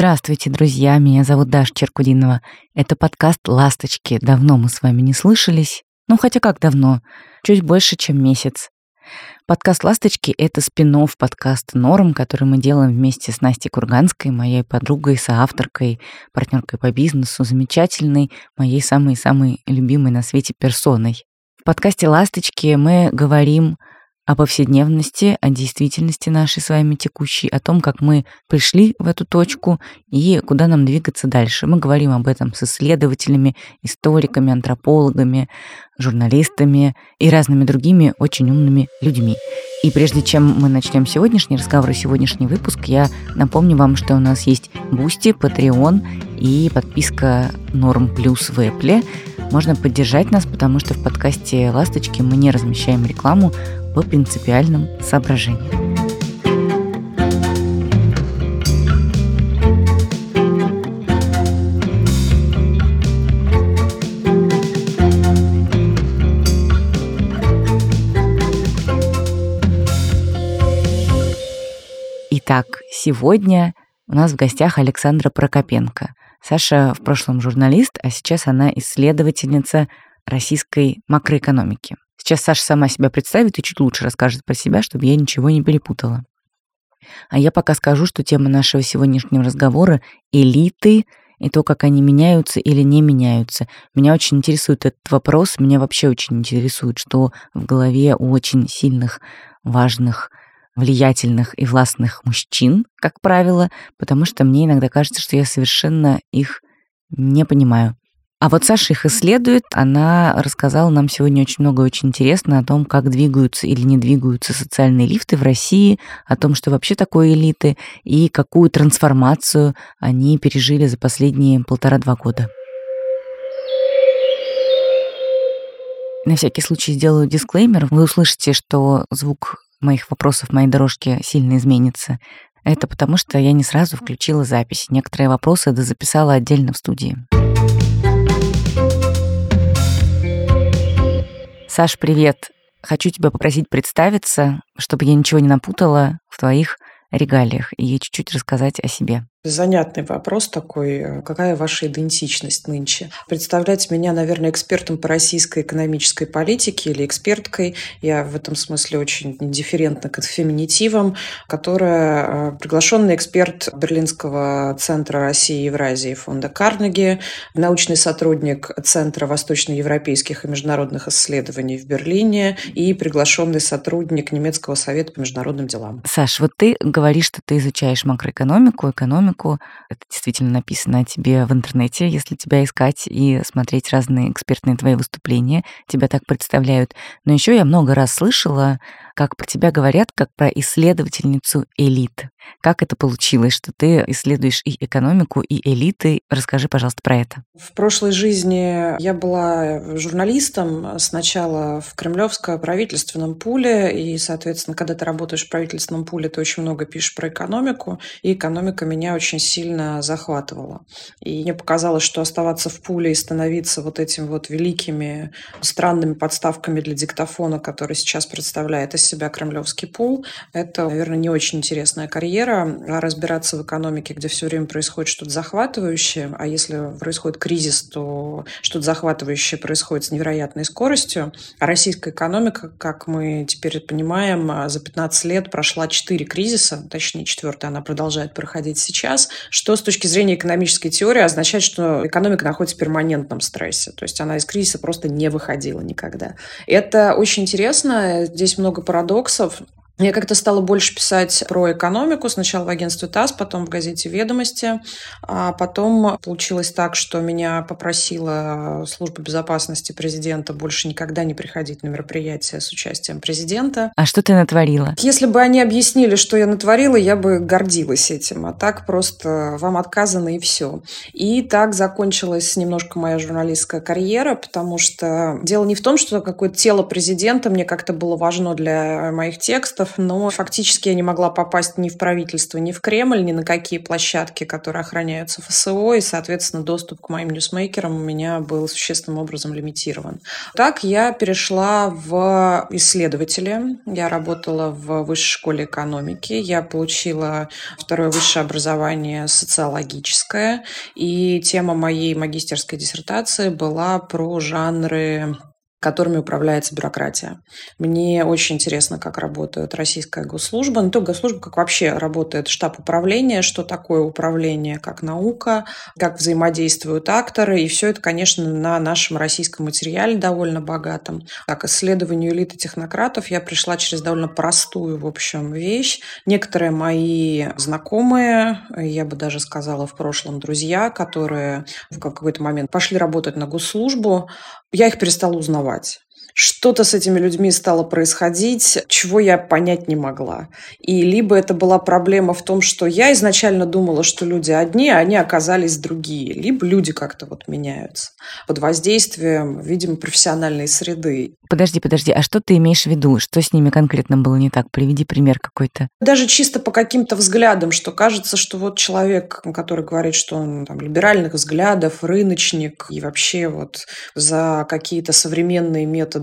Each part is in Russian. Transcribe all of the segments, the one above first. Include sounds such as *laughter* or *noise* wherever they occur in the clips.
Здравствуйте, друзья, меня зовут Даша Черкудинова. Это подкаст «Ласточки». Давно мы с вами не слышались. Ну, хотя как давно? Чуть больше, чем месяц. Подкаст «Ласточки» — это спин подкаста «Норм», который мы делаем вместе с Настей Курганской, моей подругой, соавторкой, партнеркой по бизнесу, замечательной, моей самой-самой любимой на свете персоной. В подкасте «Ласточки» мы говорим о повседневности, о действительности нашей с вами текущей, о том, как мы пришли в эту точку и куда нам двигаться дальше. Мы говорим об этом с исследователями, историками, антропологами, журналистами и разными другими очень умными людьми. И прежде чем мы начнем сегодняшний разговор и сегодняшний выпуск, я напомню вам, что у нас есть Boosty, Patreon и подписка Норм Плюс в Apple. Можно поддержать нас, потому что в подкасте «Ласточки» мы не размещаем рекламу, по принципиальным соображениям. Итак, сегодня у нас в гостях Александра Прокопенко. Саша в прошлом журналист, а сейчас она исследовательница российской макроэкономики. Сейчас Саша сама себя представит и чуть лучше расскажет про себя, чтобы я ничего не перепутала. А я пока скажу, что тема нашего сегодняшнего разговора — элиты и то, как они меняются или не меняются. Меня очень интересует этот вопрос, меня вообще очень интересует, что в голове у очень сильных, важных, влиятельных и властных мужчин, как правило, потому что мне иногда кажется, что я совершенно их не понимаю. А вот Саша их исследует. Она рассказала нам сегодня очень много очень интересно о том, как двигаются или не двигаются социальные лифты в России, о том, что вообще такое элиты и какую трансформацию они пережили за последние полтора-два года. На всякий случай сделаю дисклеймер. Вы услышите, что звук моих вопросов моей дорожке сильно изменится. Это потому, что я не сразу включила запись. Некоторые вопросы дозаписала отдельно в студии. Саш, привет. Хочу тебя попросить представиться, чтобы я ничего не напутала в твоих регалиях и чуть-чуть рассказать о себе. Занятный вопрос такой. Э, какая ваша идентичность нынче? Представлять меня, наверное, экспертом по российской экономической политике или эксперткой. Я в этом смысле очень индифферентна к феминитивам, которая э, приглашенный эксперт Берлинского центра России и Евразии фонда Карнеги, научный сотрудник Центра восточноевропейских и международных исследований в Берлине и приглашенный сотрудник Немецкого совета по международным делам. Саш, вот ты говоришь, что ты изучаешь макроэкономику, экономику, экономику. Это действительно написано о тебе в интернете, если тебя искать и смотреть разные экспертные твои выступления. Тебя так представляют. Но еще я много раз слышала, как про тебя говорят, как про исследовательницу элит. Как это получилось, что ты исследуешь и экономику, и элиты? Расскажи, пожалуйста, про это. В прошлой жизни я была журналистом сначала в Кремлевском правительственном пуле, и, соответственно, когда ты работаешь в правительственном пуле, ты очень много пишешь про экономику, и экономика меня очень сильно захватывала. И мне показалось, что оставаться в пуле и становиться вот этим вот великими странными подставками для диктофона, который сейчас представляет из себя кремлевский пул, это, наверное, не очень интересная карьера а разбираться в экономике, где все время происходит что-то захватывающее, а если происходит кризис, то что-то захватывающее происходит с невероятной скоростью. А российская экономика, как мы теперь понимаем, за 15 лет прошла 4 кризиса, точнее, четвертый она продолжает проходить сейчас, что с точки зрения экономической теории означает, что экономика находится в перманентном стрессе, то есть она из кризиса просто не выходила никогда. Это очень интересно, здесь много парадоксов. Я как-то стала больше писать про экономику. Сначала в агентстве ТАСС, потом в газете «Ведомости». А потом получилось так, что меня попросила служба безопасности президента больше никогда не приходить на мероприятия с участием президента. А что ты натворила? Если бы они объяснили, что я натворила, я бы гордилась этим. А так просто вам отказано и все. И так закончилась немножко моя журналистская карьера, потому что дело не в том, что какое-то тело президента мне как-то было важно для моих текстов, но фактически я не могла попасть ни в правительство, ни в Кремль, ни на какие площадки, которые охраняются ФСО, и, соответственно, доступ к моим ньюсмейкерам у меня был существенным образом лимитирован. Так я перешла в исследователи. Я работала в высшей школе экономики. Я получила второе высшее образование социологическое, и тема моей магистерской диссертации была про жанры которыми управляется бюрократия. Мне очень интересно, как работает российская госслужба, не только госслужба, как вообще работает штаб управления, что такое управление как наука, как взаимодействуют акторы. И все это, конечно, на нашем российском материале довольно богатом. К исследованию элиты технократов я пришла через довольно простую, в общем, вещь. Некоторые мои знакомые, я бы даже сказала в прошлом друзья, которые в какой-то момент пошли работать на госслужбу, я их перестала узнавать. Что-то с этими людьми стало происходить, чего я понять не могла. И либо это была проблема в том, что я изначально думала, что люди одни, а они оказались другие. Либо люди как-то вот меняются под воздействием, видимо, профессиональной среды. Подожди, подожди, а что ты имеешь в виду? Что с ними конкретно было не так? Приведи пример какой-то. Даже чисто по каким-то взглядам, что кажется, что вот человек, который говорит, что он там, либеральных взглядов, рыночник и вообще вот за какие-то современные методы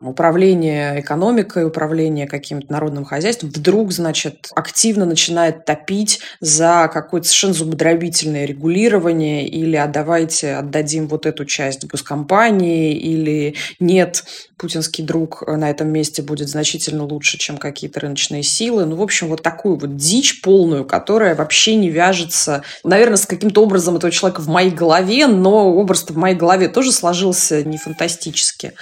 управление экономикой, управление каким-то народным хозяйством, вдруг, значит, активно начинает топить за какое-то совершенно зубодробительное регулирование или а давайте отдадим вот эту часть госкомпании или нет, путинский друг на этом месте будет значительно лучше, чем какие-то рыночные силы. Ну, в общем, вот такую вот дичь полную, которая вообще не вяжется, наверное, с каким-то образом этого человека в моей голове, но образ в моей голове тоже сложился не фантастически.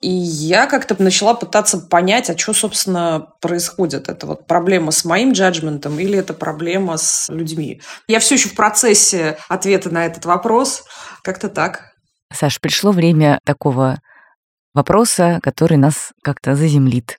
И я как-то начала пытаться понять, а что, собственно, происходит. Это вот проблема с моим джаджментом или это проблема с людьми. Я все еще в процессе ответа на этот вопрос. Как-то так. Саш, пришло время такого вопроса, который нас как-то заземлит.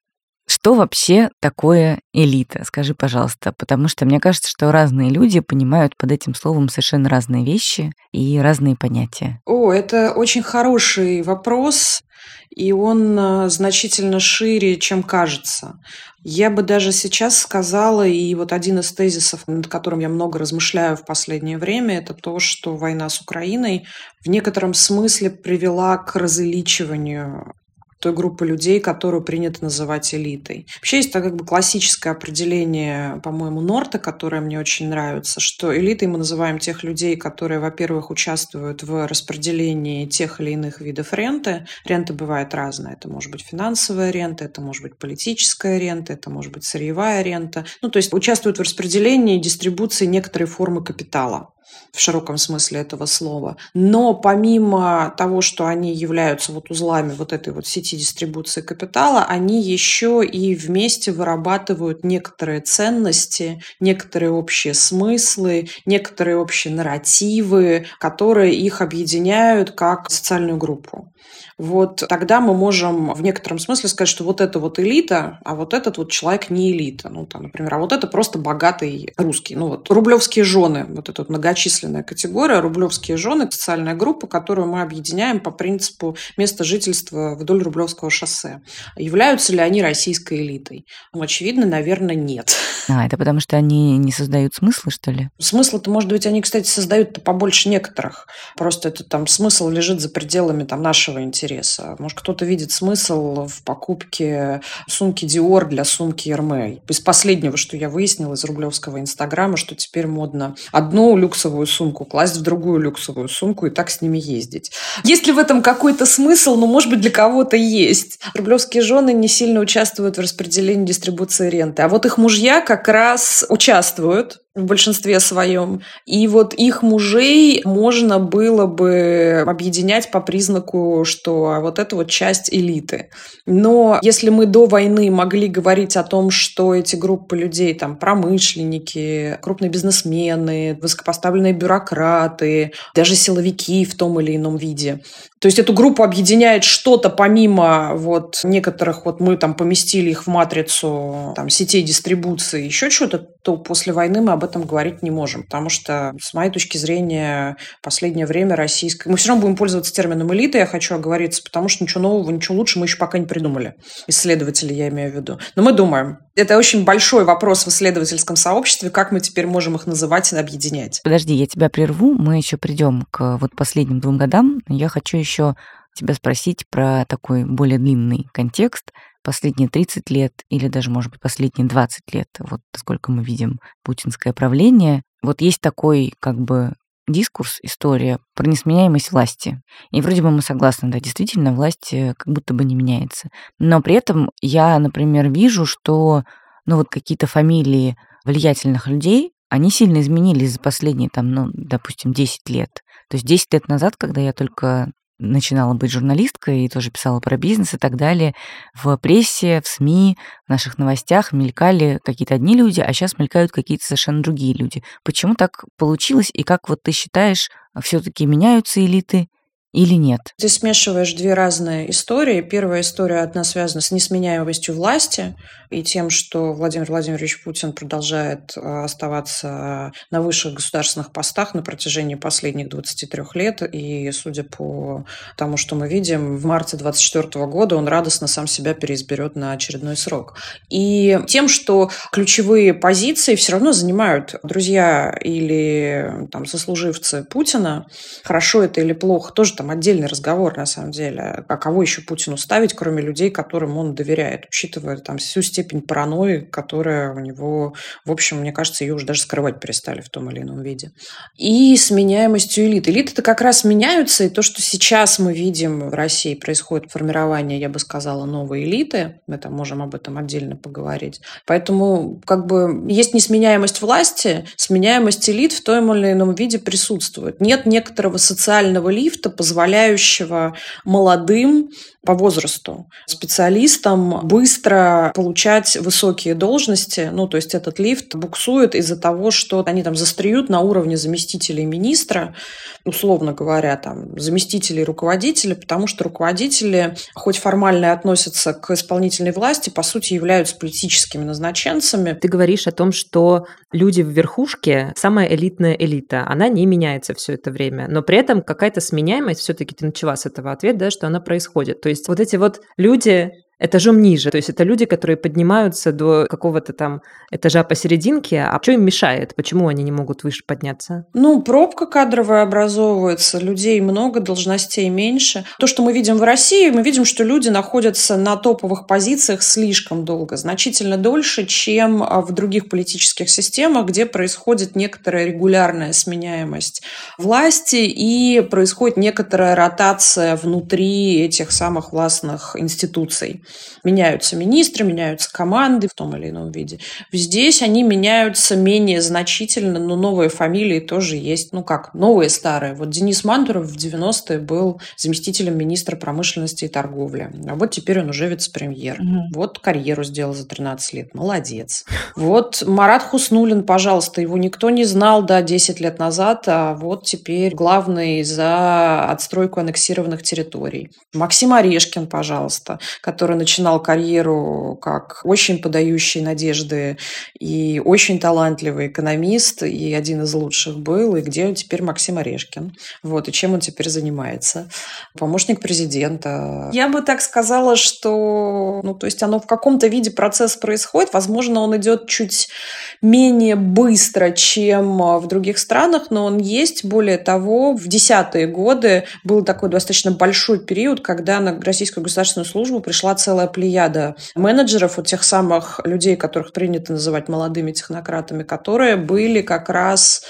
Что вообще такое элита? Скажи, пожалуйста, потому что мне кажется, что разные люди понимают под этим словом совершенно разные вещи и разные понятия. О, это очень хороший вопрос, и он а, значительно шире, чем кажется. Я бы даже сейчас сказала, и вот один из тезисов, над которым я много размышляю в последнее время, это то, что война с Украиной в некотором смысле привела к различиванию той группы людей, которую принято называть элитой. Вообще есть как бы классическое определение, по-моему, Норта, которое мне очень нравится, что элитой мы называем тех людей, которые, во-первых, участвуют в распределении тех или иных видов ренты. Рента бывает разная. Это может быть финансовая рента, это может быть политическая рента, это может быть сырьевая рента. Ну, то есть участвуют в распределении и дистрибуции некоторой формы капитала в широком смысле этого слова. Но помимо того, что они являются вот узлами вот этой вот сети дистрибуции капитала, они еще и вместе вырабатывают некоторые ценности, некоторые общие смыслы, некоторые общие нарративы, которые их объединяют как социальную группу вот тогда мы можем в некотором смысле сказать, что вот это вот элита, а вот этот вот человек не элита. Ну, там, например, а вот это просто богатый русский. Ну, вот рублевские жены, вот эта вот многочисленная категория, рублевские жены, социальная группа, которую мы объединяем по принципу места жительства вдоль Рублевского шоссе. Являются ли они российской элитой? Ну, очевидно, наверное, нет. А, это потому что они не создают смысла, что ли? Смысл-то, может быть, они, кстати, создают-то побольше некоторых. Просто это там смысл лежит за пределами там нашего интереса интереса. Может, кто-то видит смысл в покупке сумки Dior для сумки Hermès. Из последнего, что я выяснила из рублевского инстаграма, что теперь модно одну люксовую сумку класть в другую люксовую сумку и так с ними ездить. Есть ли в этом какой-то смысл? Ну, может быть, для кого-то есть. Рублевские жены не сильно участвуют в распределении дистрибуции ренты, а вот их мужья как раз участвуют в большинстве своем. И вот их мужей можно было бы объединять по признаку, что вот это вот часть элиты. Но если мы до войны могли говорить о том, что эти группы людей, там, промышленники, крупные бизнесмены, высокопоставленные бюрократы, даже силовики в том или ином виде, то есть эту группу объединяет что-то помимо вот некоторых, вот мы там поместили их в матрицу там, сетей дистрибуции, еще что-то, то после войны мы об об этом говорить не можем, потому что, с моей точки зрения, последнее время российское... Мы все равно будем пользоваться термином элита, я хочу оговориться, потому что ничего нового, ничего лучше мы еще пока не придумали. Исследователи, я имею в виду. Но мы думаем. Это очень большой вопрос в исследовательском сообществе, как мы теперь можем их называть и объединять. Подожди, я тебя прерву, мы еще придем к вот последним двум годам. Я хочу еще тебя спросить про такой более длинный контекст последние 30 лет или даже, может быть, последние 20 лет, вот сколько мы видим путинское правление, вот есть такой как бы дискурс, история про несменяемость власти. И вроде бы мы согласны, да, действительно, власть э, как будто бы не меняется. Но при этом я, например, вижу, что ну вот какие-то фамилии влиятельных людей, они сильно изменились за последние, там, ну, допустим, 10 лет. То есть 10 лет назад, когда я только начинала быть журналисткой и тоже писала про бизнес и так далее, в прессе, в СМИ, в наших новостях мелькали какие-то одни люди, а сейчас мелькают какие-то совершенно другие люди. Почему так получилось и как вот ты считаешь, все таки меняются элиты или нет? Ты смешиваешь две разные истории. Первая история одна связана с несменяемостью власти и тем, что Владимир Владимирович Путин продолжает э, оставаться на высших государственных постах на протяжении последних 23 лет. И, судя по тому, что мы видим, в марте 2024 года он радостно сам себя переизберет на очередной срок. И тем, что ключевые позиции все равно занимают друзья или там, сослуживцы Путина, хорошо это или плохо, тоже там отдельный разговор, на самом деле. А кого еще Путину ставить, кроме людей, которым он доверяет, учитывая там всю степень паранойи, которая у него, в общем, мне кажется, ее уже даже скрывать перестали в том или ином виде. И сменяемостью элит. Элиты-то как раз меняются, и то, что сейчас мы видим в России, происходит формирование, я бы сказала, новой элиты, мы там можем об этом отдельно поговорить. Поэтому как бы есть несменяемость власти, сменяемость элит в том или ином виде присутствует. Нет некоторого социального лифта, молодым по возрасту специалистам быстро получать высокие должности. Ну, то есть этот лифт буксует из-за того, что они там застреют на уровне заместителей министра, условно говоря, там, заместителей руководителя, потому что руководители, хоть формально относятся к исполнительной власти, по сути являются политическими назначенцами. Ты говоришь о том, что люди в верхушке, самая элитная элита, она не меняется все это время, но при этом какая-то сменяемость, все-таки ты начала с этого ответа, да, что она происходит. То есть вот эти вот люди, этажом ниже. То есть это люди, которые поднимаются до какого-то там этажа посерединке. А что им мешает? Почему они не могут выше подняться? Ну, пробка кадровая образовывается, людей много, должностей меньше. То, что мы видим в России, мы видим, что люди находятся на топовых позициях слишком долго, значительно дольше, чем а, в других политических системах, где происходит некоторая регулярная сменяемость власти и происходит некоторая ротация внутри этих самых властных институций. Меняются министры, меняются команды в том или ином виде. Здесь они меняются менее значительно, но новые фамилии тоже есть. Ну как, новые, старые. Вот Денис Мантуров в 90-е был заместителем министра промышленности и торговли. А вот теперь он уже вице-премьер. Угу. Вот карьеру сделал за 13 лет. Молодец. *laughs* Вот Марат Хуснулин, пожалуйста, его никто не знал, да, 10 лет назад, а вот теперь главный за отстройку аннексированных территорий. Максим Орешкин, пожалуйста, который начинал карьеру как очень подающий надежды и очень талантливый экономист, и один из лучших был, и где теперь Максим Орешкин. Вот, и чем он теперь занимается. Помощник президента. Я бы так сказала, что, ну, то есть оно в каком-то виде процесс происходит. Возможно, он идет чуть менее быстро, чем в других странах, но он есть. Более того, в десятые годы был такой достаточно большой период, когда на российскую государственную службу пришла целая плеяда менеджеров, вот тех самых людей, которых принято называть молодыми технократами, которые были как раз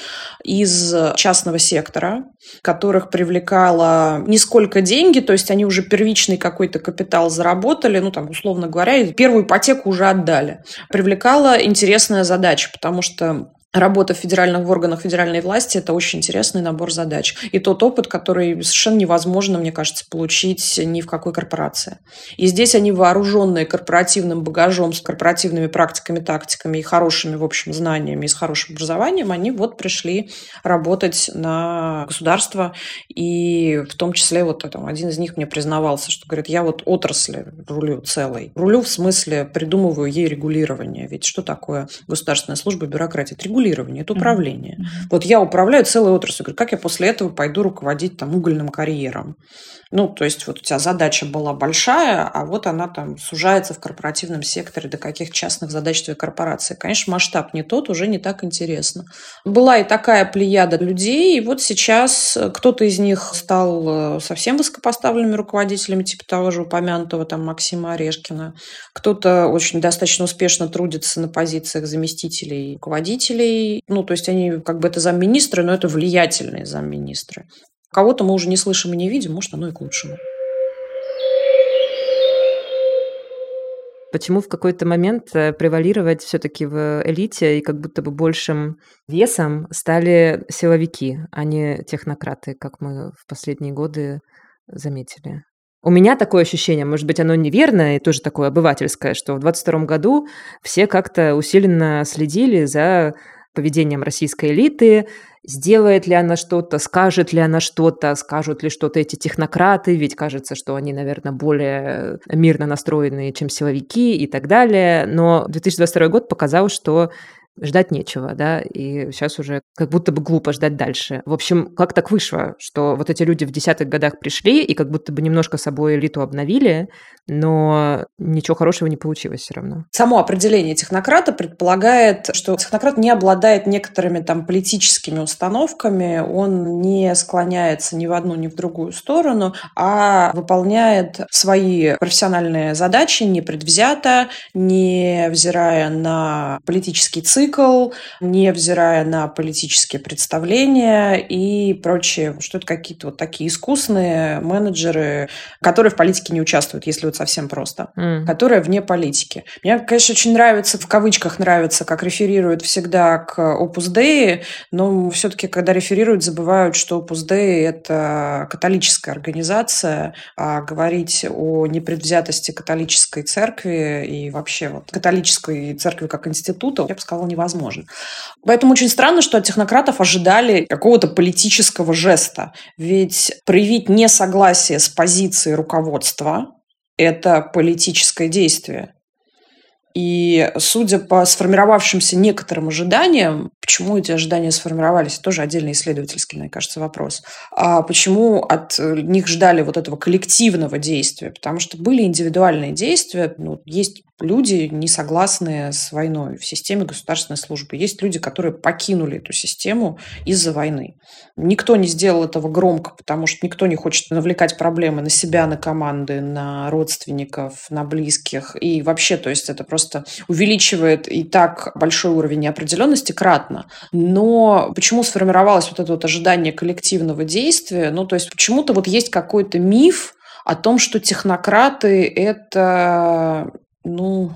из частного сектора, которых привлекало не сколько деньги, то есть они уже первичный какой-то капитал заработали, ну там, условно говоря, первую ипотеку уже отдали. Привлекала интересная задача, потому что Работа в федеральных органах федеральной власти – это очень интересный набор задач. И тот опыт, который совершенно невозможно, мне кажется, получить ни в какой корпорации. И здесь они, вооруженные корпоративным багажом, с корпоративными практиками, тактиками и хорошими, в общем, знаниями и с хорошим образованием, они вот пришли работать на государство. И в том числе вот там, один из них мне признавался, что говорит, я вот отрасли рулю целой. Рулю в смысле придумываю ей регулирование. Ведь что такое государственная служба, бюрократия? Это регулирование, это управление. Mm-hmm. Вот я управляю целой отраслью. Говорю, как я после этого пойду руководить там угольным карьером? Ну, то есть вот у тебя задача была большая, а вот она там сужается в корпоративном секторе до каких частных задач твоей корпорации. Конечно, масштаб не тот, уже не так интересно. Была и такая плеяда людей, и вот сейчас кто-то из них стал э, совсем высокопоставленными руководителями, типа того же упомянутого там Максима Орешкина. Кто-то очень достаточно успешно трудится на позициях заместителей руководителей. Ну, то есть они как бы это замминистры, но это влиятельные замминистры. Кого-то мы уже не слышим и не видим, может, оно и к лучшему. Почему в какой-то момент э, превалировать все-таки в элите и как будто бы большим весом стали силовики, а не технократы, как мы в последние годы заметили? У меня такое ощущение, может быть, оно неверное и тоже такое обывательское, что в 22 году все как-то усиленно следили за поведением российской элиты, сделает ли она что-то, скажет ли она что-то, скажут ли что-то эти технократы, ведь кажется, что они, наверное, более мирно настроенные, чем силовики и так далее. Но 2022 год показал, что ждать нечего, да, и сейчас уже как будто бы глупо ждать дальше. В общем, как так вышло, что вот эти люди в десятых годах пришли и как будто бы немножко собой элиту обновили, но ничего хорошего не получилось все равно. Само определение технократа предполагает, что технократ не обладает некоторыми там политическими установками, он не склоняется ни в одну, ни в другую сторону, а выполняет свои профессиональные задачи непредвзято, не взирая на политический цикл, цикл, невзирая на политические представления и прочее. Что это какие-то вот такие искусные менеджеры, которые в политике не участвуют, если вот совсем просто, mm. которые вне политики. Мне, конечно, очень нравится, в кавычках нравится, как реферируют всегда к Opus Dei, но все-таки, когда реферируют, забывают, что Opus Dei – это католическая организация, а говорить о непредвзятости католической церкви и вообще вот католической церкви как института, я бы сказала, невозможен. Поэтому очень странно, что от технократов ожидали какого-то политического жеста. Ведь проявить несогласие с позицией руководства – это политическое действие. И судя по сформировавшимся некоторым ожиданиям, почему эти ожидания сформировались, тоже отдельный исследовательский, мне кажется, вопрос. А почему от них ждали вот этого коллективного действия? Потому что были индивидуальные действия, ну, есть люди, не согласные с войной в системе государственной службы. Есть люди, которые покинули эту систему из-за войны. Никто не сделал этого громко, потому что никто не хочет навлекать проблемы на себя, на команды, на родственников, на близких. И вообще, то есть это просто увеличивает и так большой уровень неопределенности кратно. Но почему сформировалось вот это вот ожидание коллективного действия? Ну, то есть почему-то вот есть какой-то миф, о том, что технократы – это ну,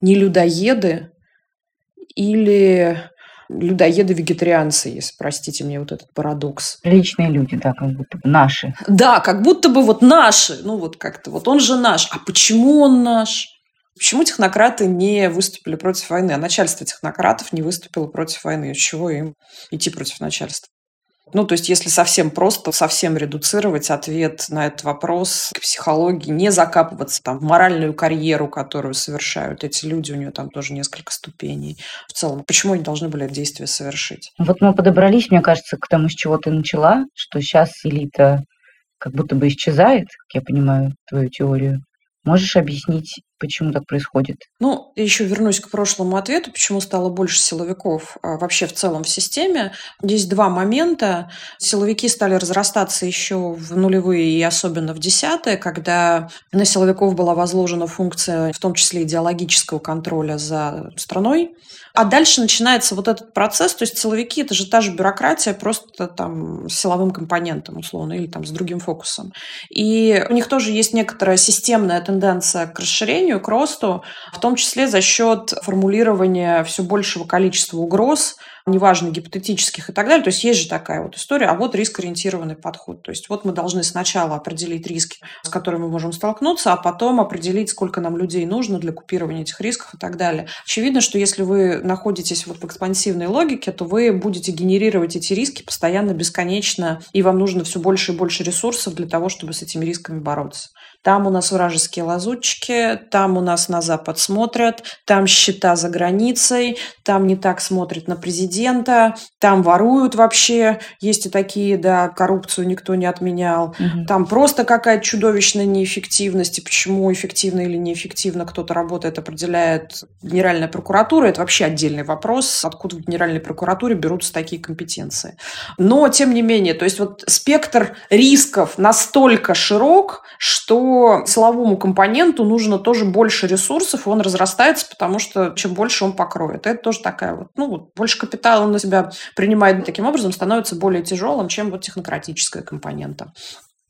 не людоеды или людоеды-вегетарианцы, если простите мне вот этот парадокс. Личные люди, да, как будто бы наши. Да, как будто бы вот наши. Ну вот как-то вот он же наш. А почему он наш? Почему технократы не выступили против войны, а начальство технократов не выступило против войны? С чего им идти против начальства? Ну, то есть, если совсем просто, совсем редуцировать ответ на этот вопрос к психологии, не закапываться там в моральную карьеру, которую совершают эти люди, у нее там тоже несколько ступеней. В целом, почему они должны были это действие совершить? Вот мы подобрались, мне кажется, к тому, с чего ты начала, что сейчас элита как будто бы исчезает, как я понимаю твою теорию. Можешь объяснить, почему так происходит? Ну, еще вернусь к прошлому ответу, почему стало больше силовиков а, вообще в целом в системе. Здесь два момента. Силовики стали разрастаться еще в нулевые и особенно в десятые, когда на силовиков была возложена функция, в том числе идеологического контроля за страной. А дальше начинается вот этот процесс, то есть силовики – это же та же бюрократия, просто там с силовым компонентом, условно, или там с другим фокусом. И у них тоже есть некоторая системная тенденция к расширению, к росту, в том числе за счет формулирования все большего количества угроз – неважно, гипотетических и так далее. То есть есть же такая вот история, а вот риск-ориентированный подход. То есть вот мы должны сначала определить риски, с которыми мы можем столкнуться, а потом определить, сколько нам людей нужно для купирования этих рисков и так далее. Очевидно, что если вы находитесь вот в экспансивной логике, то вы будете генерировать эти риски постоянно, бесконечно, и вам нужно все больше и больше ресурсов для того, чтобы с этими рисками бороться. Там у нас вражеские лазутчики, там у нас на Запад смотрят, там счета за границей, там не так смотрят на президента, там воруют вообще, есть и такие, да, коррупцию никто не отменял, угу. там просто какая-то чудовищная неэффективность, и почему эффективно или неэффективно кто-то работает, определяет Генеральная прокуратура, это вообще отдельный вопрос, откуда в Генеральной прокуратуре берутся такие компетенции. Но, тем не менее, то есть вот спектр рисков настолько широк, что силовому компоненту нужно тоже больше ресурсов, и он разрастается, потому что чем больше он покроет. Это тоже такая вот, ну, вот больше капитала он на себя принимает таким образом, становится более тяжелым, чем вот технократическая компонента.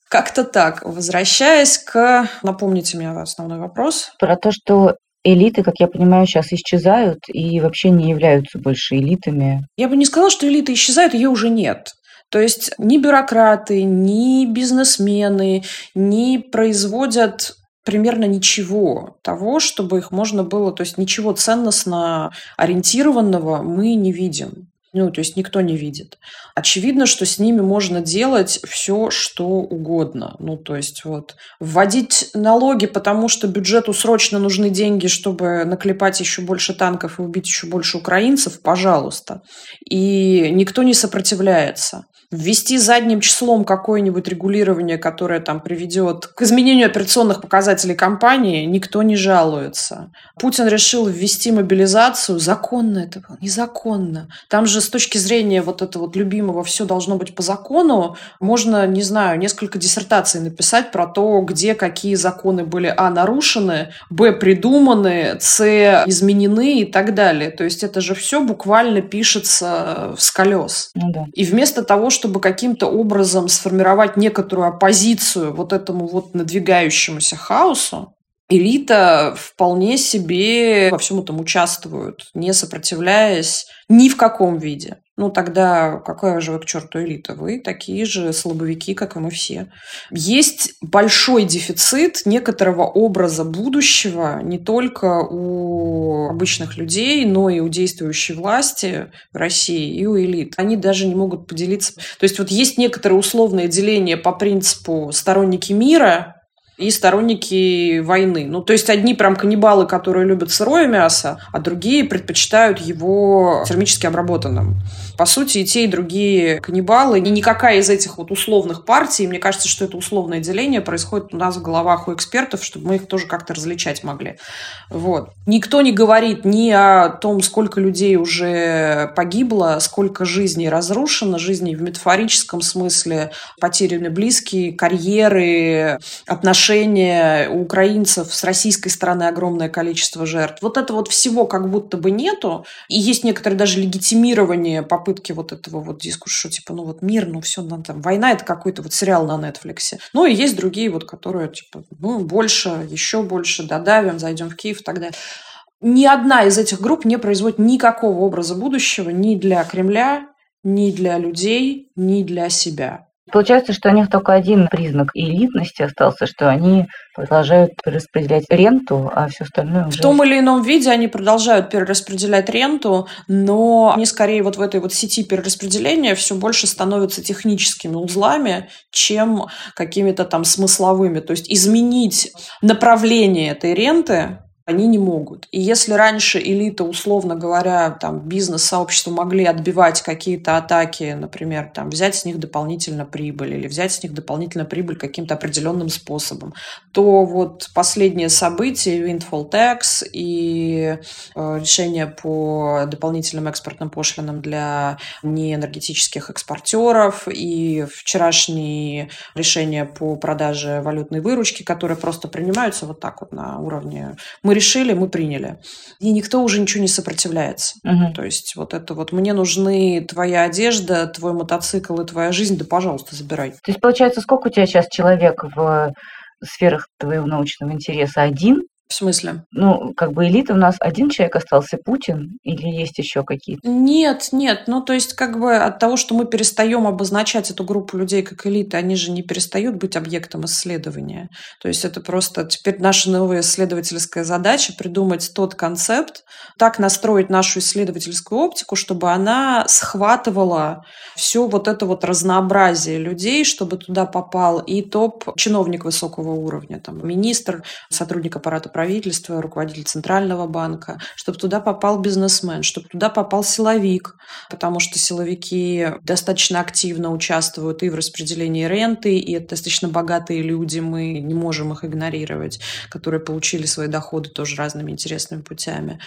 Как-то так. Возвращаясь к... Напомните мне основной вопрос. Про то, что элиты, как я понимаю, сейчас исчезают и вообще не являются больше элитами. Я бы не сказала, что элиты исчезают, ее уже нет. То есть ни бюрократы, ни бизнесмены не производят примерно ничего того, чтобы их можно было, то есть ничего ценностно ориентированного мы не видим. Ну, то есть никто не видит. Очевидно, что с ними можно делать все, что угодно. Ну, то есть вот вводить налоги, потому что бюджету срочно нужны деньги, чтобы наклепать еще больше танков и убить еще больше украинцев, пожалуйста. И никто не сопротивляется ввести задним числом какое-нибудь регулирование, которое там приведет к изменению операционных показателей компании, никто не жалуется. Путин решил ввести мобилизацию. Законно это было? Незаконно. Там же с точки зрения вот этого вот любимого «все должно быть по закону» можно, не знаю, несколько диссертаций написать про то, где какие законы были а. нарушены, б. придуманы, с. изменены и так далее. То есть это же все буквально пишется с колес. Ну, да. И вместо того, чтобы каким-то образом сформировать некоторую оппозицию вот этому вот надвигающемуся хаосу, элита вполне себе во всем этом участвуют, не сопротивляясь ни в каком виде. Ну, тогда какая же вы к черту элита? Вы такие же слабовики, как и мы все. Есть большой дефицит некоторого образа будущего не только у обычных людей, но и у действующей власти в России и у элит. Они даже не могут поделиться. То есть вот есть некоторое условное деление по принципу сторонники мира и сторонники войны. Ну, то есть одни прям каннибалы, которые любят сырое мясо, а другие предпочитают его термически обработанным. По сути, и те, и другие каннибалы. И никакая из этих вот условных партий, мне кажется, что это условное деление происходит у нас в головах у экспертов, чтобы мы их тоже как-то различать могли. Вот. Никто не говорит ни о том, сколько людей уже погибло, сколько жизней разрушено, жизней в метафорическом смысле, потеряны близкие, карьеры, отношения у украинцев с российской стороны огромное количество жертв. Вот это вот всего как будто бы нету. И есть некоторое даже легитимирование по попытки вот этого вот дискурса, что типа, ну вот мир, ну все, ну, там, война это какой-то вот сериал на Netflix. Ну и есть другие вот, которые типа, ну больше, еще больше, додавим, зайдем в Киев и так далее. Ни одна из этих групп не производит никакого образа будущего ни для Кремля, ни для людей, ни для себя. Получается, что у них только один признак элитности остался, что они продолжают перераспределять ренту, а все остальное уже... В том или ином виде они продолжают перераспределять ренту, но они скорее вот в этой вот сети перераспределения все больше становятся техническими узлами, чем какими-то там смысловыми. То есть изменить направление этой ренты они не могут. И если раньше элита, условно говоря, там, бизнес-сообщество могли отбивать какие-то атаки, например, там, взять с них дополнительно прибыль или взять с них дополнительно прибыль каким-то определенным способом, то вот последние события, Windfall Tax и э, решение по дополнительным экспортным пошлинам для неэнергетических экспортеров и вчерашние решения по продаже валютной выручки, которые просто принимаются вот так вот на уровне мы решили, мы приняли. И никто уже ничего не сопротивляется. Угу. То есть вот это вот мне нужны твоя одежда, твой мотоцикл и твоя жизнь, да пожалуйста, забирай. То есть получается, сколько у тебя сейчас человек в сферах твоего научного интереса? Один? В смысле? Ну, как бы элита у нас один человек остался, Путин, или есть еще какие-то? Нет, нет. Ну, то есть, как бы от того, что мы перестаем обозначать эту группу людей как элиты, они же не перестают быть объектом исследования. То есть, это просто теперь наша новая исследовательская задача придумать тот концепт, так настроить нашу исследовательскую оптику, чтобы она схватывала все вот это вот разнообразие людей, чтобы туда попал и топ-чиновник высокого уровня, там, министр, сотрудник аппарата правительства, руководитель Центрального банка, чтобы туда попал бизнесмен, чтобы туда попал силовик, потому что силовики достаточно активно участвуют и в распределении ренты, и это достаточно богатые люди, мы не можем их игнорировать, которые получили свои доходы тоже разными интересными путями.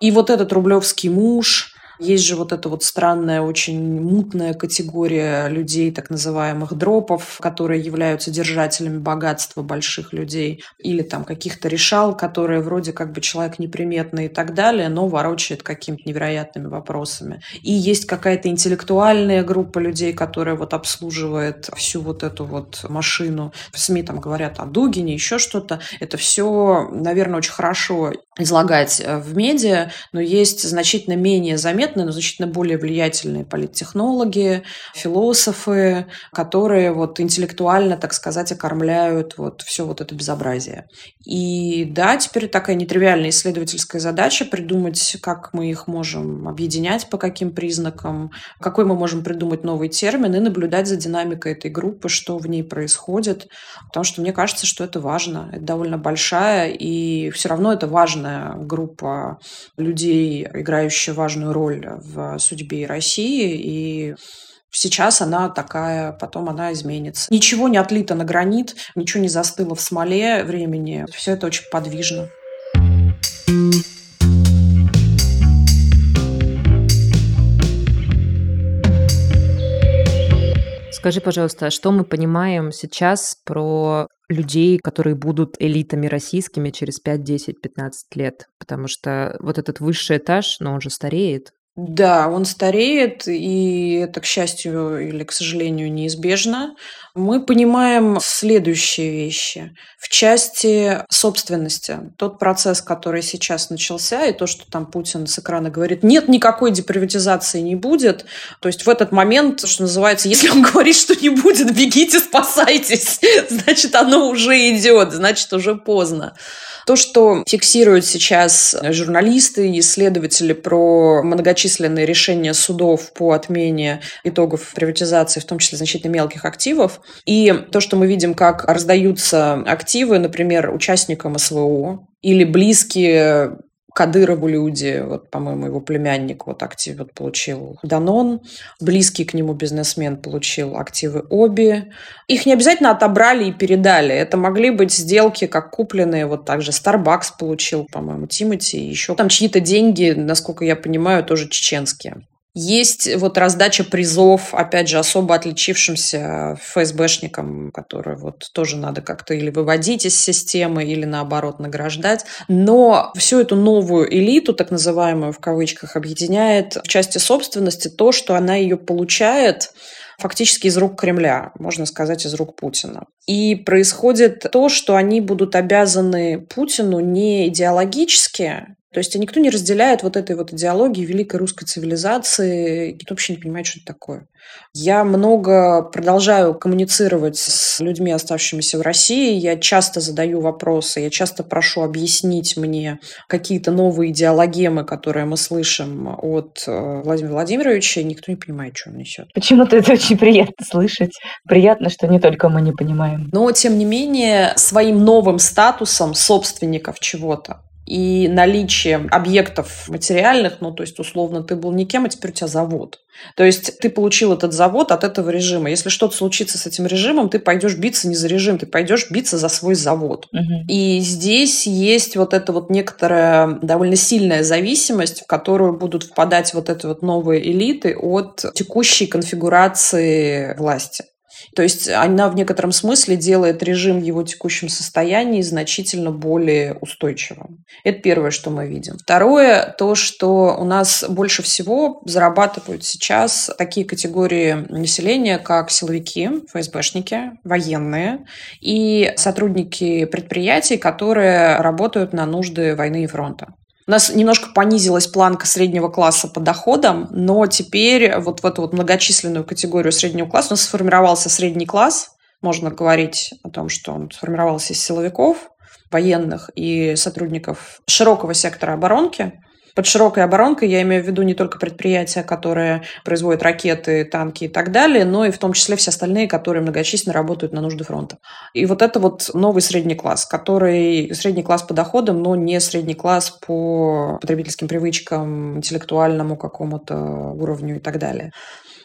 И вот этот рублевский муж, есть же вот эта вот странная, очень мутная категория людей, так называемых дропов, которые являются держателями богатства больших людей, или там каких-то решал, которые вроде как бы человек неприметный и так далее, но ворочает какими-то невероятными вопросами. И есть какая-то интеллектуальная группа людей, которая вот обслуживает всю вот эту вот машину. В СМИ там говорят о Дугине, еще что-то. Это все, наверное, очень хорошо излагать э, в медиа, но есть значительно менее заметные, но значительно более влиятельные политтехнологи, философы, которые вот интеллектуально, так сказать, окормляют вот все вот это безобразие. И да, теперь такая нетривиальная исследовательская задача придумать, как мы их можем объединять, по каким признакам, какой мы можем придумать новый термин и наблюдать за динамикой этой группы, что в ней происходит. Потому что мне кажется, что это важно. Это довольно большая, и все равно это важная группа людей, играющая важную роль в судьбе России. И Сейчас она такая, потом она изменится. Ничего не отлито на гранит, ничего не застыло в смоле времени. Все это очень подвижно. Скажи, пожалуйста, что мы понимаем сейчас про людей, которые будут элитами российскими через 5, 10, 15 лет? Потому что вот этот высший этаж, но он же стареет. Да, он стареет, и это, к счастью или к сожалению, неизбежно. Мы понимаем следующие вещи. В части собственности, тот процесс, который сейчас начался, и то, что там Путин с экрана говорит, нет, никакой деприватизации не будет. То есть в этот момент, что называется, если он *laughs* говорит, что не будет, бегите, спасайтесь, *laughs* значит, оно уже идет, значит, уже поздно. То, что фиксируют сейчас журналисты и исследователи про многочисленные решения судов по отмене итогов приватизации, в том числе значительно мелких активов, и то, что мы видим, как раздаются активы, например, участникам СВО, или близкие Кадырову люди, вот, по-моему, его племянник вот актив вот получил Данон, близкий к нему бизнесмен получил активы Оби. Их не обязательно отобрали и передали. Это могли быть сделки, как купленные, вот также Starbucks получил, по-моему, Тимати, еще там чьи-то деньги, насколько я понимаю, тоже чеченские. Есть вот раздача призов, опять же, особо отличившимся ФСБшникам, которые вот тоже надо как-то или выводить из системы, или наоборот награждать. Но всю эту новую элиту, так называемую в кавычках, объединяет в части собственности то, что она ее получает фактически из рук Кремля, можно сказать, из рук Путина. И происходит то, что они будут обязаны Путину не идеологически, то есть никто не разделяет вот этой вот идеологии великой русской цивилизации, никто вообще не понимает, что это такое. Я много продолжаю коммуницировать с людьми, оставшимися в России. Я часто задаю вопросы, я часто прошу объяснить мне какие-то новые идеологемы, которые мы слышим от э, Владимира Владимировича, никто не понимает, что он несет. Почему-то это очень приятно слышать. Приятно, что не только мы не понимаем. Но, тем не менее, своим новым статусом собственников чего-то, и наличие объектов материальных, ну, то есть, условно, ты был никем, а теперь у тебя завод. То есть ты получил этот завод от этого режима. Если что-то случится с этим режимом, ты пойдешь биться не за режим, ты пойдешь биться за свой завод. Угу. И здесь есть вот эта вот некоторая довольно сильная зависимость, в которую будут впадать вот эти вот новые элиты от текущей конфигурации власти. То есть она в некотором смысле делает режим в его текущем состоянии значительно более устойчивым. Это первое, что мы видим. Второе, то, что у нас больше всего зарабатывают сейчас такие категории населения, как силовики, ФСБшники, военные и сотрудники предприятий, которые работают на нужды войны и фронта. У нас немножко понизилась планка среднего класса по доходам, но теперь вот в эту вот многочисленную категорию среднего класса у нас сформировался средний класс. Можно говорить о том, что он сформировался из силовиков, военных и сотрудников широкого сектора оборонки – под широкой оборонкой я имею в виду не только предприятия, которые производят ракеты, танки и так далее, но и в том числе все остальные, которые многочисленно работают на нужды фронта. И вот это вот новый средний класс, который средний класс по доходам, но не средний класс по потребительским привычкам, интеллектуальному какому-то уровню и так далее.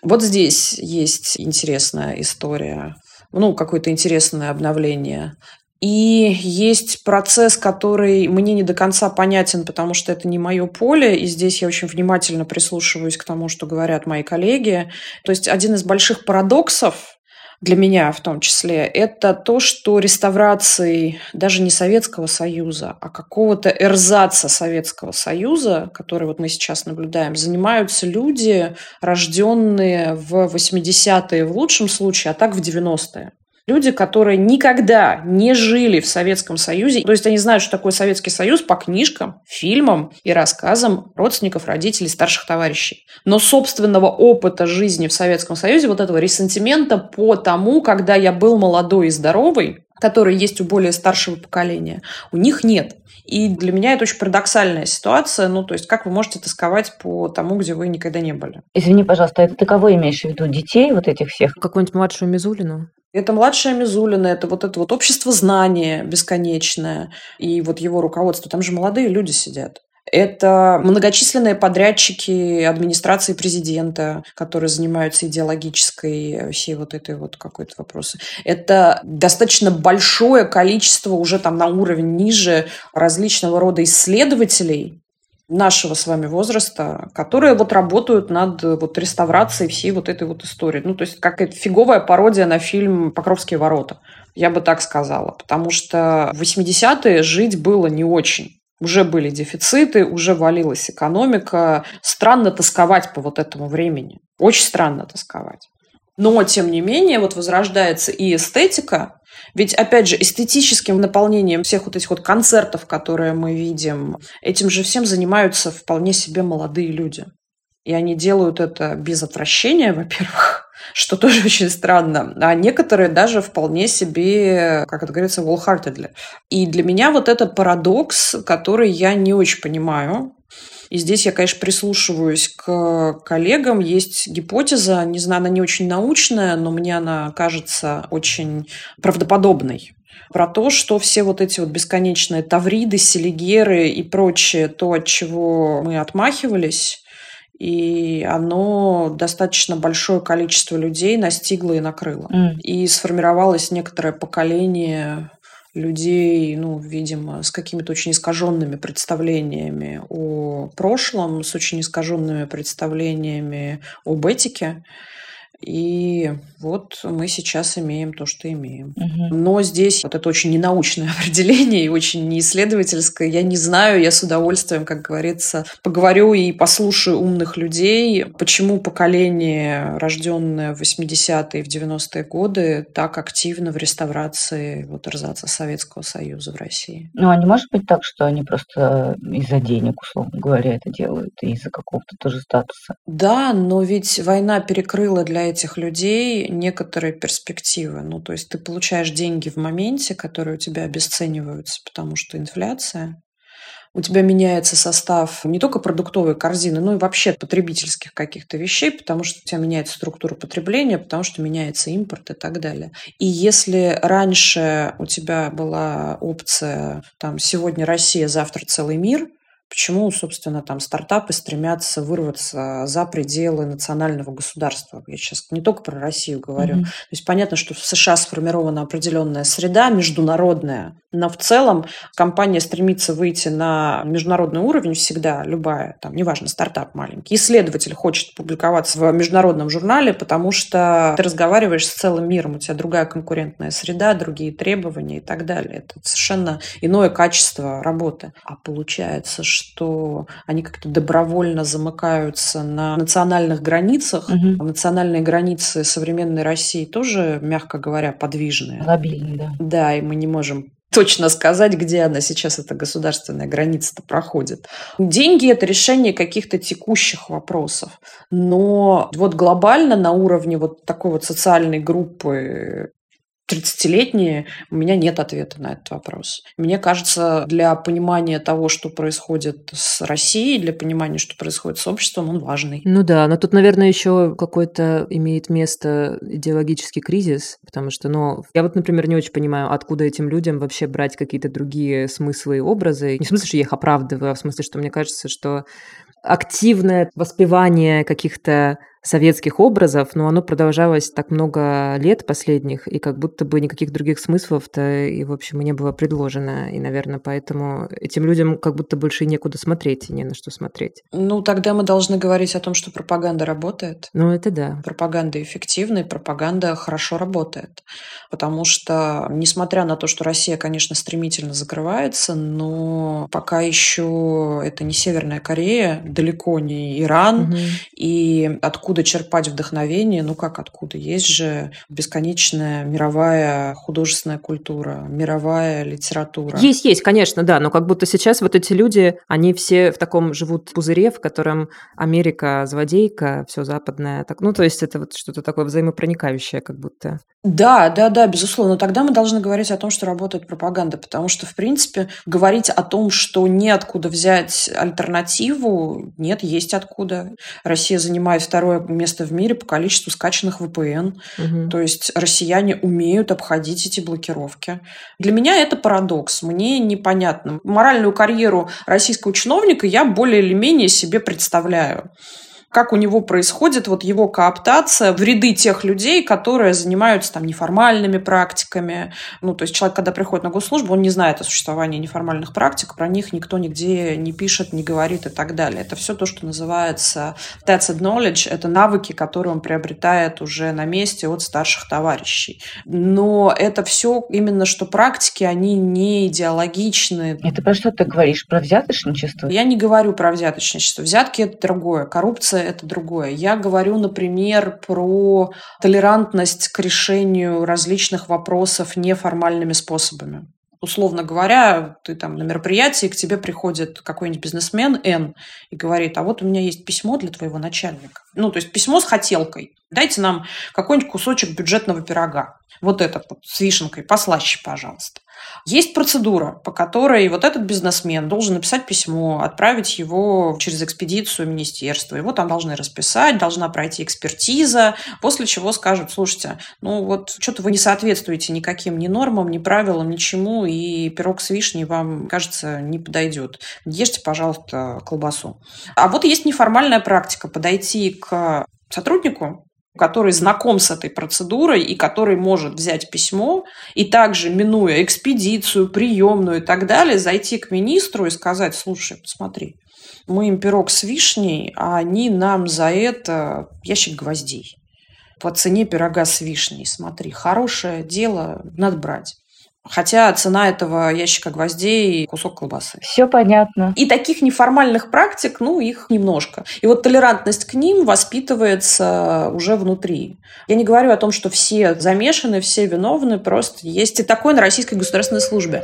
Вот здесь есть интересная история ну, какое-то интересное обновление. И есть процесс, который мне не до конца понятен, потому что это не мое поле, и здесь я очень внимательно прислушиваюсь к тому, что говорят мои коллеги. То есть один из больших парадоксов для меня в том числе, это то, что реставрацией даже не Советского Союза, а какого-то эрзаца Советского Союза, который вот мы сейчас наблюдаем, занимаются люди, рожденные в 80-е в лучшем случае, а так в 90-е. Люди, которые никогда не жили в Советском Союзе, то есть они знают, что такое Советский Союз по книжкам, фильмам и рассказам родственников, родителей, старших товарищей. Но собственного опыта жизни в Советском Союзе, вот этого ресентимента по тому, когда я был молодой и здоровый, который есть у более старшего поколения, у них нет. И для меня это очень парадоксальная ситуация. Ну, то есть, как вы можете тосковать по тому, где вы никогда не были? Извини, пожалуйста, это ты кого имеешь в виду? Детей вот этих всех? Какую-нибудь младшую Мизулину? Это младшая Мизулина, это вот это вот общество знания бесконечное, и вот его руководство. Там же молодые люди сидят. Это многочисленные подрядчики администрации президента, которые занимаются идеологической всей вот этой вот какой-то вопросы. Это достаточно большое количество уже там на уровень ниже различного рода исследователей, нашего с вами возраста, которые вот работают над вот реставрацией всей вот этой вот истории. Ну, то есть какая-то фиговая пародия на фильм «Покровские ворота», я бы так сказала. Потому что в 80-е жить было не очень. Уже были дефициты, уже валилась экономика. Странно тосковать по вот этому времени. Очень странно тосковать. Но, тем не менее, вот возрождается и эстетика, ведь, опять же, эстетическим наполнением всех вот этих вот концертов, которые мы видим, этим же всем занимаются вполне себе молодые люди. И они делают это без отвращения, во-первых, *laughs* что тоже очень странно. А некоторые даже вполне себе, как это говорится, wholeheartedly. И для меня вот это парадокс, который я не очень понимаю. И здесь я, конечно, прислушиваюсь к коллегам. Есть гипотеза, не знаю, она не очень научная, но мне она кажется очень правдоподобной про то, что все вот эти вот бесконечные тавриды, селигеры и прочее, то, от чего мы отмахивались, и оно достаточно большое количество людей настигло и накрыло. Mm. И сформировалось некоторое поколение людей, ну, видимо, с какими-то очень искаженными представлениями о прошлом, с очень искаженными представлениями об этике. И вот мы сейчас имеем то, что имеем. Угу. Но здесь вот это очень ненаучное *laughs* определение и очень неисследовательское. Я не знаю, я с удовольствием, как говорится, поговорю и послушаю умных людей, почему поколение, рожденное в 80-е и в 90-е годы, так активно в реставрации вот рзаца Советского Союза в России. Ну, а не может быть так, что они просто из-за денег, условно говоря, это делают, и из-за какого-то тоже статуса? Да, но ведь война перекрыла для этих людей некоторые перспективы. Ну, то есть ты получаешь деньги в моменте, которые у тебя обесцениваются, потому что инфляция. У тебя меняется состав не только продуктовой корзины, но и вообще потребительских каких-то вещей, потому что у тебя меняется структура потребления, потому что меняется импорт и так далее. И если раньше у тебя была опция там сегодня Россия, завтра целый мир, Почему, собственно, там стартапы стремятся вырваться за пределы национального государства? Я сейчас не только про Россию говорю. Mm-hmm. То есть понятно, что в США сформирована определенная среда международная, Но в целом компания стремится выйти на международный уровень всегда, любая, там, неважно, стартап маленький. Исследователь хочет публиковаться в международном журнале, потому что ты разговариваешь с целым миром, у тебя другая конкурентная среда, другие требования и так далее. Это совершенно иное качество работы. А получается, что они как-то добровольно замыкаются на национальных границах. Угу. Национальные границы современной России тоже, мягко говоря, подвижные. Лобильные, да. Да, и мы не можем точно сказать, где она сейчас, эта государственная граница-то проходит. Деньги – это решение каких-то текущих вопросов. Но вот глобально на уровне вот такой вот социальной группы 30-летние, у меня нет ответа на этот вопрос. Мне кажется, для понимания того, что происходит с Россией, для понимания, что происходит с обществом, он важный. Ну да, но тут, наверное, еще какой-то имеет место идеологический кризис, потому что, ну, я вот, например, не очень понимаю, откуда этим людям вообще брать какие-то другие смыслы и образы. Не в смысле, что я их оправдываю, а в смысле, что мне кажется, что активное воспевание каких-то советских образов, но оно продолжалось так много лет последних, и как будто бы никаких других смыслов-то и, в общем, не было предложено. И, наверное, поэтому этим людям как будто больше и некуда смотреть, и не на что смотреть. Ну, тогда мы должны говорить о том, что пропаганда работает. Ну, это да. Пропаганда эффективна, и пропаганда хорошо работает. Потому что, несмотря на то, что Россия, конечно, стремительно закрывается, но пока еще это не Северная Корея, далеко не Иран, угу. и откуда откуда черпать вдохновение? Ну как откуда? Есть же бесконечная мировая художественная культура, мировая литература. Есть, есть, конечно, да, но как будто сейчас вот эти люди, они все в таком живут пузыре, в котором Америка злодейка, все западное. Так, ну, то есть это вот что-то такое взаимопроникающее как будто. Да, да, да, безусловно. Тогда мы должны говорить о том, что работает пропаганда, потому что, в принципе, говорить о том, что неоткуда взять альтернативу, нет, есть откуда. Россия занимает второе место в мире по количеству скачанных VPN. Угу. То есть россияне умеют обходить эти блокировки. Для меня это парадокс. Мне непонятно. Моральную карьеру российского чиновника я более или менее себе представляю как у него происходит вот его кооптация в ряды тех людей, которые занимаются там неформальными практиками. Ну, то есть человек, когда приходит на госслужбу, он не знает о существовании неформальных практик, про них никто нигде не пишет, не говорит и так далее. Это все то, что называется that's knowledge, это навыки, которые он приобретает уже на месте от старших товарищей. Но это все именно что практики, они не идеологичны. Это про что ты говоришь? Про взяточничество? Я не говорю про взяточничество. Взятки – это другое. Коррупция это другое. Я говорю, например, про толерантность к решению различных вопросов неформальными способами. Условно говоря, ты там на мероприятии, к тебе приходит какой-нибудь бизнесмен Н и говорит, а вот у меня есть письмо для твоего начальника. Ну, то есть письмо с хотелкой. Дайте нам какой-нибудь кусочек бюджетного пирога. Вот этот вот с вишенкой, послаще, пожалуйста. Есть процедура, по которой вот этот бизнесмен должен написать письмо, отправить его через экспедицию министерства. Его там должны расписать, должна пройти экспертиза, после чего скажут, слушайте, ну вот что-то вы не соответствуете никаким ни нормам, ни правилам, ничему, и пирог с вишней вам, кажется, не подойдет. Ешьте, пожалуйста, колбасу. А вот есть неформальная практика подойти к сотруднику, который знаком с этой процедурой и который может взять письмо и также, минуя экспедицию, приемную и так далее, зайти к министру и сказать, слушай, посмотри, мы им пирог с вишней, а они нам за это ящик гвоздей по цене пирога с вишней. Смотри, хорошее дело, надо брать. Хотя цена этого ящика гвоздей – кусок колбасы. Все понятно. И таких неформальных практик, ну, их немножко. И вот толерантность к ним воспитывается уже внутри. Я не говорю о том, что все замешаны, все виновны, просто есть и такое на российской государственной службе.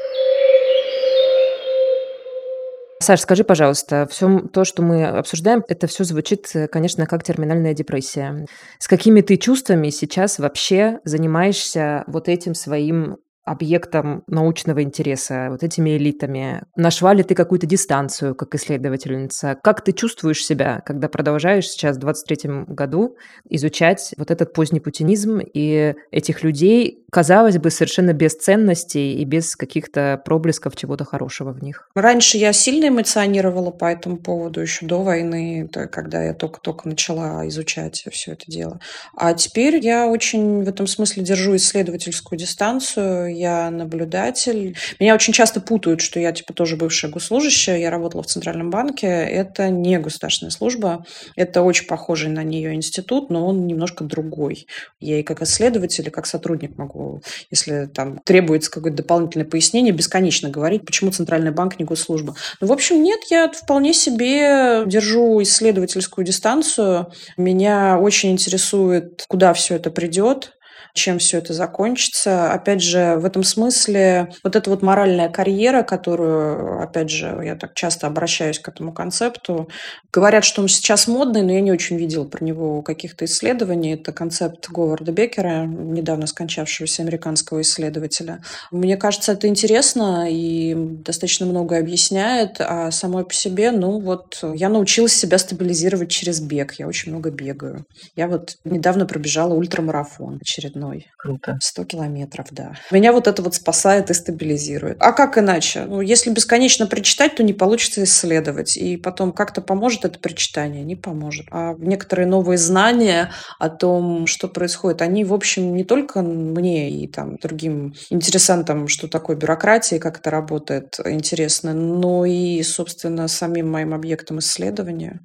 Саш, скажи, пожалуйста, все то, что мы обсуждаем, это все звучит, конечно, как терминальная депрессия. С какими ты чувствами сейчас вообще занимаешься вот этим своим объектом научного интереса, вот этими элитами? Нашла ли ты какую-то дистанцию как исследовательница? Как ты чувствуешь себя, когда продолжаешь сейчас в 23 году изучать вот этот поздний путинизм и этих людей, казалось бы, совершенно без ценностей и без каких-то проблесков чего-то хорошего в них? Раньше я сильно эмоционировала по этому поводу еще до войны, когда я только-только начала изучать все это дело. А теперь я очень в этом смысле держу исследовательскую дистанцию я наблюдатель. Меня очень часто путают, что я типа тоже бывшая госслужащая. Я работала в Центральном банке. Это не государственная служба. Это очень похожий на нее институт, но он немножко другой. Я и как исследователь, и как сотрудник могу, если там требуется какое-то дополнительное пояснение, бесконечно говорить, почему Центральный банк не госслужба. Ну, в общем, нет, я вполне себе держу исследовательскую дистанцию. Меня очень интересует, куда все это придет чем все это закончится. Опять же, в этом смысле вот эта вот моральная карьера, которую, опять же, я так часто обращаюсь к этому концепту, говорят, что он сейчас модный, но я не очень видела про него каких-то исследований. Это концепт Говарда Беккера, недавно скончавшегося американского исследователя. Мне кажется, это интересно и достаточно много объясняет, а самой по себе, ну вот, я научилась себя стабилизировать через бег. Я очень много бегаю. Я вот недавно пробежала ультрамарафон очередной одной. Круто. 100 километров, да. Меня вот это вот спасает и стабилизирует. А как иначе? Ну, если бесконечно прочитать, то не получится исследовать. И потом как-то поможет это прочитание? Не поможет. А некоторые новые знания о том, что происходит, они, в общем, не только мне и там другим интересантам, что такое бюрократия и как это работает, интересны, но и, собственно, самим моим объектом исследования.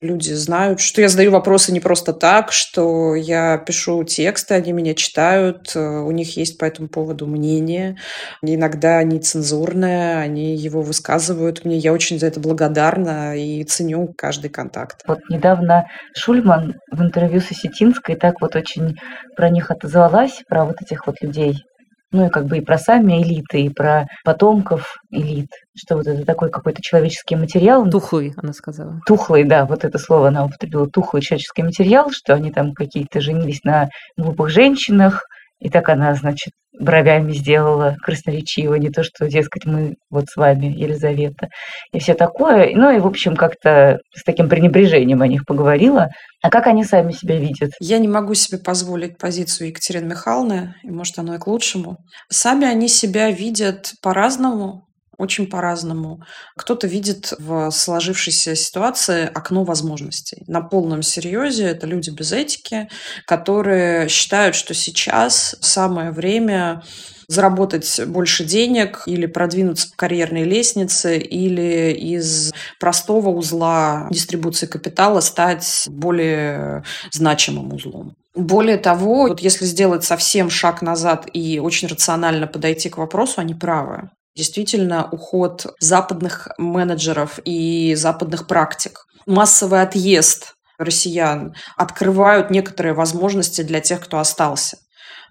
Люди знают, что я задаю вопросы не просто так, что я пишу тексты, они меня читают, э, у них есть по этому поводу мнение. Иногда они цензурные, они его высказывают мне. Я очень за это благодарна и ценю каждый контакт. Вот недавно Шульман в интервью с Осетинской так вот очень про них отозвалась, про вот этих вот людей, ну и как бы и про сами элиты, и про потомков элит, что вот это такой какой-то человеческий материал. Тухлый, она сказала. Тухлый, да, вот это слово она употребила, тухлый человеческий материал, что они там какие-то женились на глупых женщинах, и так она, значит, бровями сделала красноречиво, не то, что, дескать, мы вот с вами, Елизавета, и все такое. Ну и, в общем, как-то с таким пренебрежением о них поговорила. А как они сами себя видят? Я не могу себе позволить позицию Екатерины Михайловны, и, может, оно и к лучшему. Сами они себя видят по-разному, очень по-разному. Кто-то видит в сложившейся ситуации окно возможностей. На полном серьезе это люди без этики, которые считают, что сейчас самое время заработать больше денег или продвинуться по карьерной лестнице, или из простого узла дистрибуции капитала стать более значимым узлом. Более того, вот если сделать совсем шаг назад и очень рационально подойти к вопросу, они правы действительно уход западных менеджеров и западных практик. Массовый отъезд россиян открывают некоторые возможности для тех, кто остался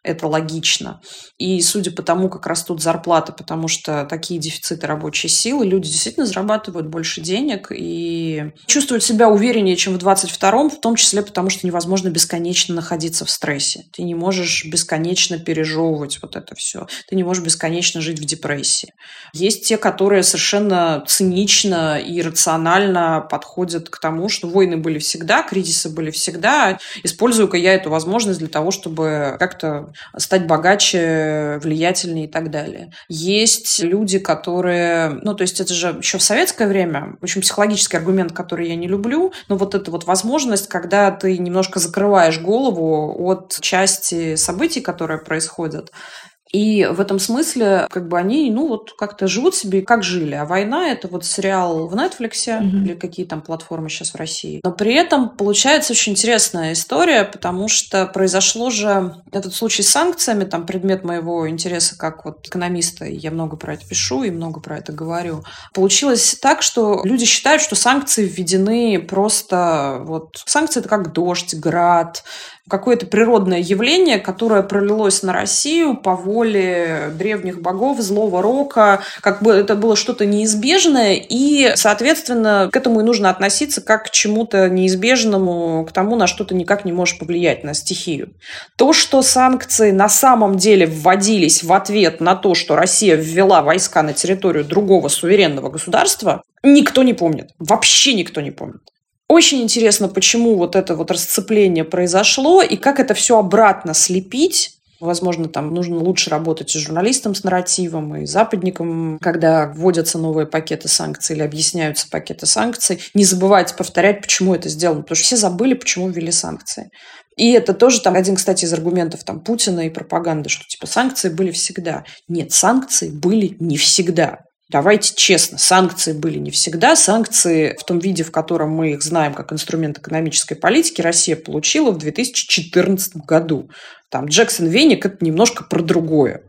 это логично. И судя по тому, как растут зарплаты, потому что такие дефициты рабочей силы, люди действительно зарабатывают больше денег и чувствуют себя увереннее, чем в 22-м, в том числе потому, что невозможно бесконечно находиться в стрессе. Ты не можешь бесконечно пережевывать вот это все. Ты не можешь бесконечно жить в депрессии. Есть те, которые совершенно цинично и рационально подходят к тому, что войны были всегда, кризисы были всегда. Использую-ка я эту возможность для того, чтобы как-то стать богаче, влиятельнее и так далее. Есть люди, которые... Ну, то есть это же еще в советское время, очень психологический аргумент, который я не люблю, но вот эта вот возможность, когда ты немножко закрываешь голову от части событий, которые происходят, и в этом смысле, как бы они, ну, вот как-то живут себе, как жили. А война это вот сериал в Netflix mm-hmm. или какие там платформы сейчас в России. Но при этом получается очень интересная история, потому что произошло же этот случай с санкциями, там предмет моего интереса как вот экономиста, и я много про это пишу и много про это говорю. Получилось так, что люди считают, что санкции введены просто вот... Санкции это как дождь, град, какое-то природное явление, которое пролилось на Россию по воле древних богов, злого рока, как бы это было что-то неизбежное, и, соответственно, к этому и нужно относиться как к чему-то неизбежному, к тому, на что ты никак не можешь повлиять, на стихию. То, что санкции на самом деле вводились в ответ на то, что Россия ввела войска на территорию другого суверенного государства, никто не помнит. Вообще никто не помнит. Очень интересно, почему вот это вот расцепление произошло и как это все обратно слепить. Возможно, там нужно лучше работать и журналистам с нарративом, и западникам, когда вводятся новые пакеты санкций или объясняются пакеты санкций. Не забывайте повторять, почему это сделано, потому что все забыли, почему ввели санкции. И это тоже там один, кстати, из аргументов там Путина и пропаганды, что типа санкции были всегда. Нет, санкции были не всегда. Давайте честно, санкции были не всегда. Санкции в том виде, в котором мы их знаем как инструмент экономической политики, Россия получила в 2014 году. Там Джексон Веник – это немножко про другое.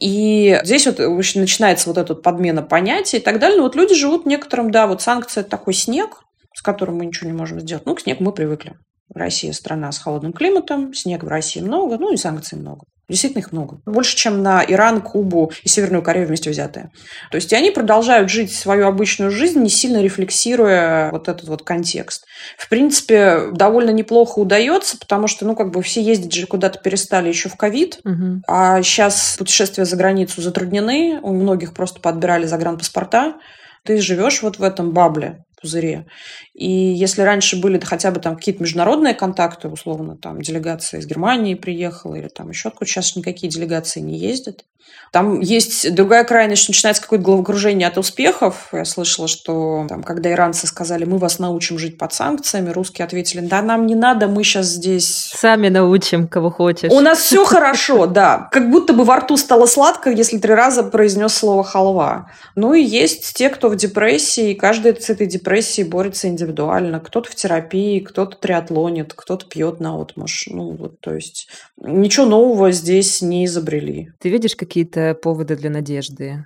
И здесь вот очень начинается вот эта подмена понятий и так далее. Но вот люди живут некоторым, да, вот санкции – это такой снег, с которым мы ничего не можем сделать. Ну, к снегу мы привыкли. Россия страна с холодным климатом, снега в России много, ну и санкций много. Действительно их много. Больше, чем на Иран, Кубу и Северную Корею вместе взятые. То есть и они продолжают жить свою обычную жизнь, не сильно рефлексируя вот этот вот контекст. В принципе, довольно неплохо удается, потому что, ну, как бы все ездить же куда-то перестали еще в ковид, угу. а сейчас путешествия за границу затруднены, у многих просто подбирали загранпаспорта. Ты живешь вот в этом бабле пузыре. И если раньше были хотя бы там какие-то международные контакты, условно, там делегация из Германии приехала или там еще откуда, сейчас никакие делегации не ездят. Там есть другая крайность, начинается какое-то головокружение от успехов. Я слышала, что там, когда иранцы сказали, мы вас научим жить под санкциями, русские ответили, да нам не надо, мы сейчас здесь... Сами научим, кого хочешь. У нас все хорошо, *laughs* да. Как будто бы во рту стало сладко, если три раза произнес слово халва. Ну и есть те, кто в депрессии, и каждый с этой депрессией борется индивидуально. Кто-то в терапии, кто-то триатлонит, кто-то пьет на отмуж. Ну вот, то есть ничего нового здесь не изобрели. Ты видишь какие-то какие-то поводы для надежды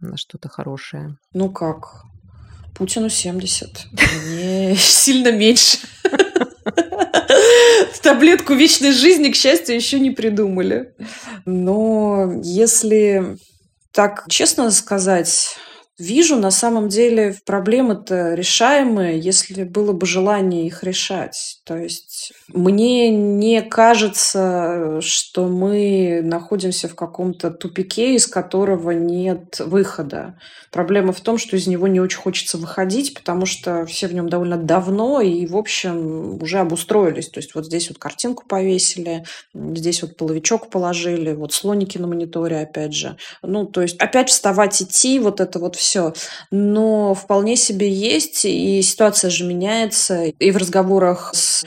на что-то хорошее? Ну как? Путину 70. Мне *laughs* сильно меньше. *laughs* Таблетку вечной жизни, к счастью, еще не придумали. Но если так честно сказать, Вижу, на самом деле, проблемы-то решаемые, если было бы желание их решать. То есть мне не кажется, что мы находимся в каком-то тупике, из которого нет выхода. Проблема в том, что из него не очень хочется выходить, потому что все в нем довольно давно и, в общем, уже обустроились. То есть вот здесь вот картинку повесили, здесь вот половичок положили, вот слоники на мониторе, опять же. Ну, то есть опять вставать, идти, вот это вот все. Но вполне себе есть, и ситуация же меняется. И в разговорах с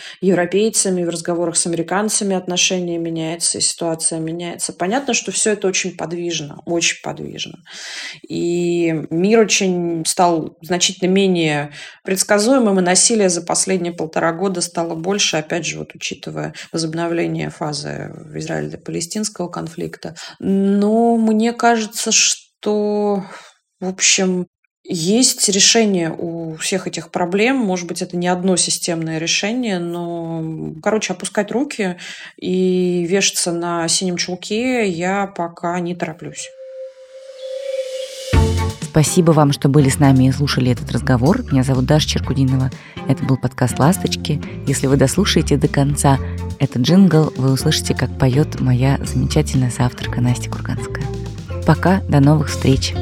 европейцами, в разговорах с американцами отношения меняются, и ситуация меняется. Понятно, что все это очень подвижно, очень подвижно. И мир очень стал значительно менее предсказуемым, и насилие за последние полтора года стало больше, опять же, вот учитывая возобновление фазы израильно-палестинского конфликта. Но мне кажется, что в общем, есть решение у всех этих проблем. Может быть, это не одно системное решение, но, короче, опускать руки и вешаться на синем чулке я пока не тороплюсь. Спасибо вам, что были с нами и слушали этот разговор. Меня зовут Даша Черкудинова. Это был подкаст «Ласточки». Если вы дослушаете до конца этот джингл, вы услышите, как поет моя замечательная соавторка Настя Курганская. Пока, до новых встреч!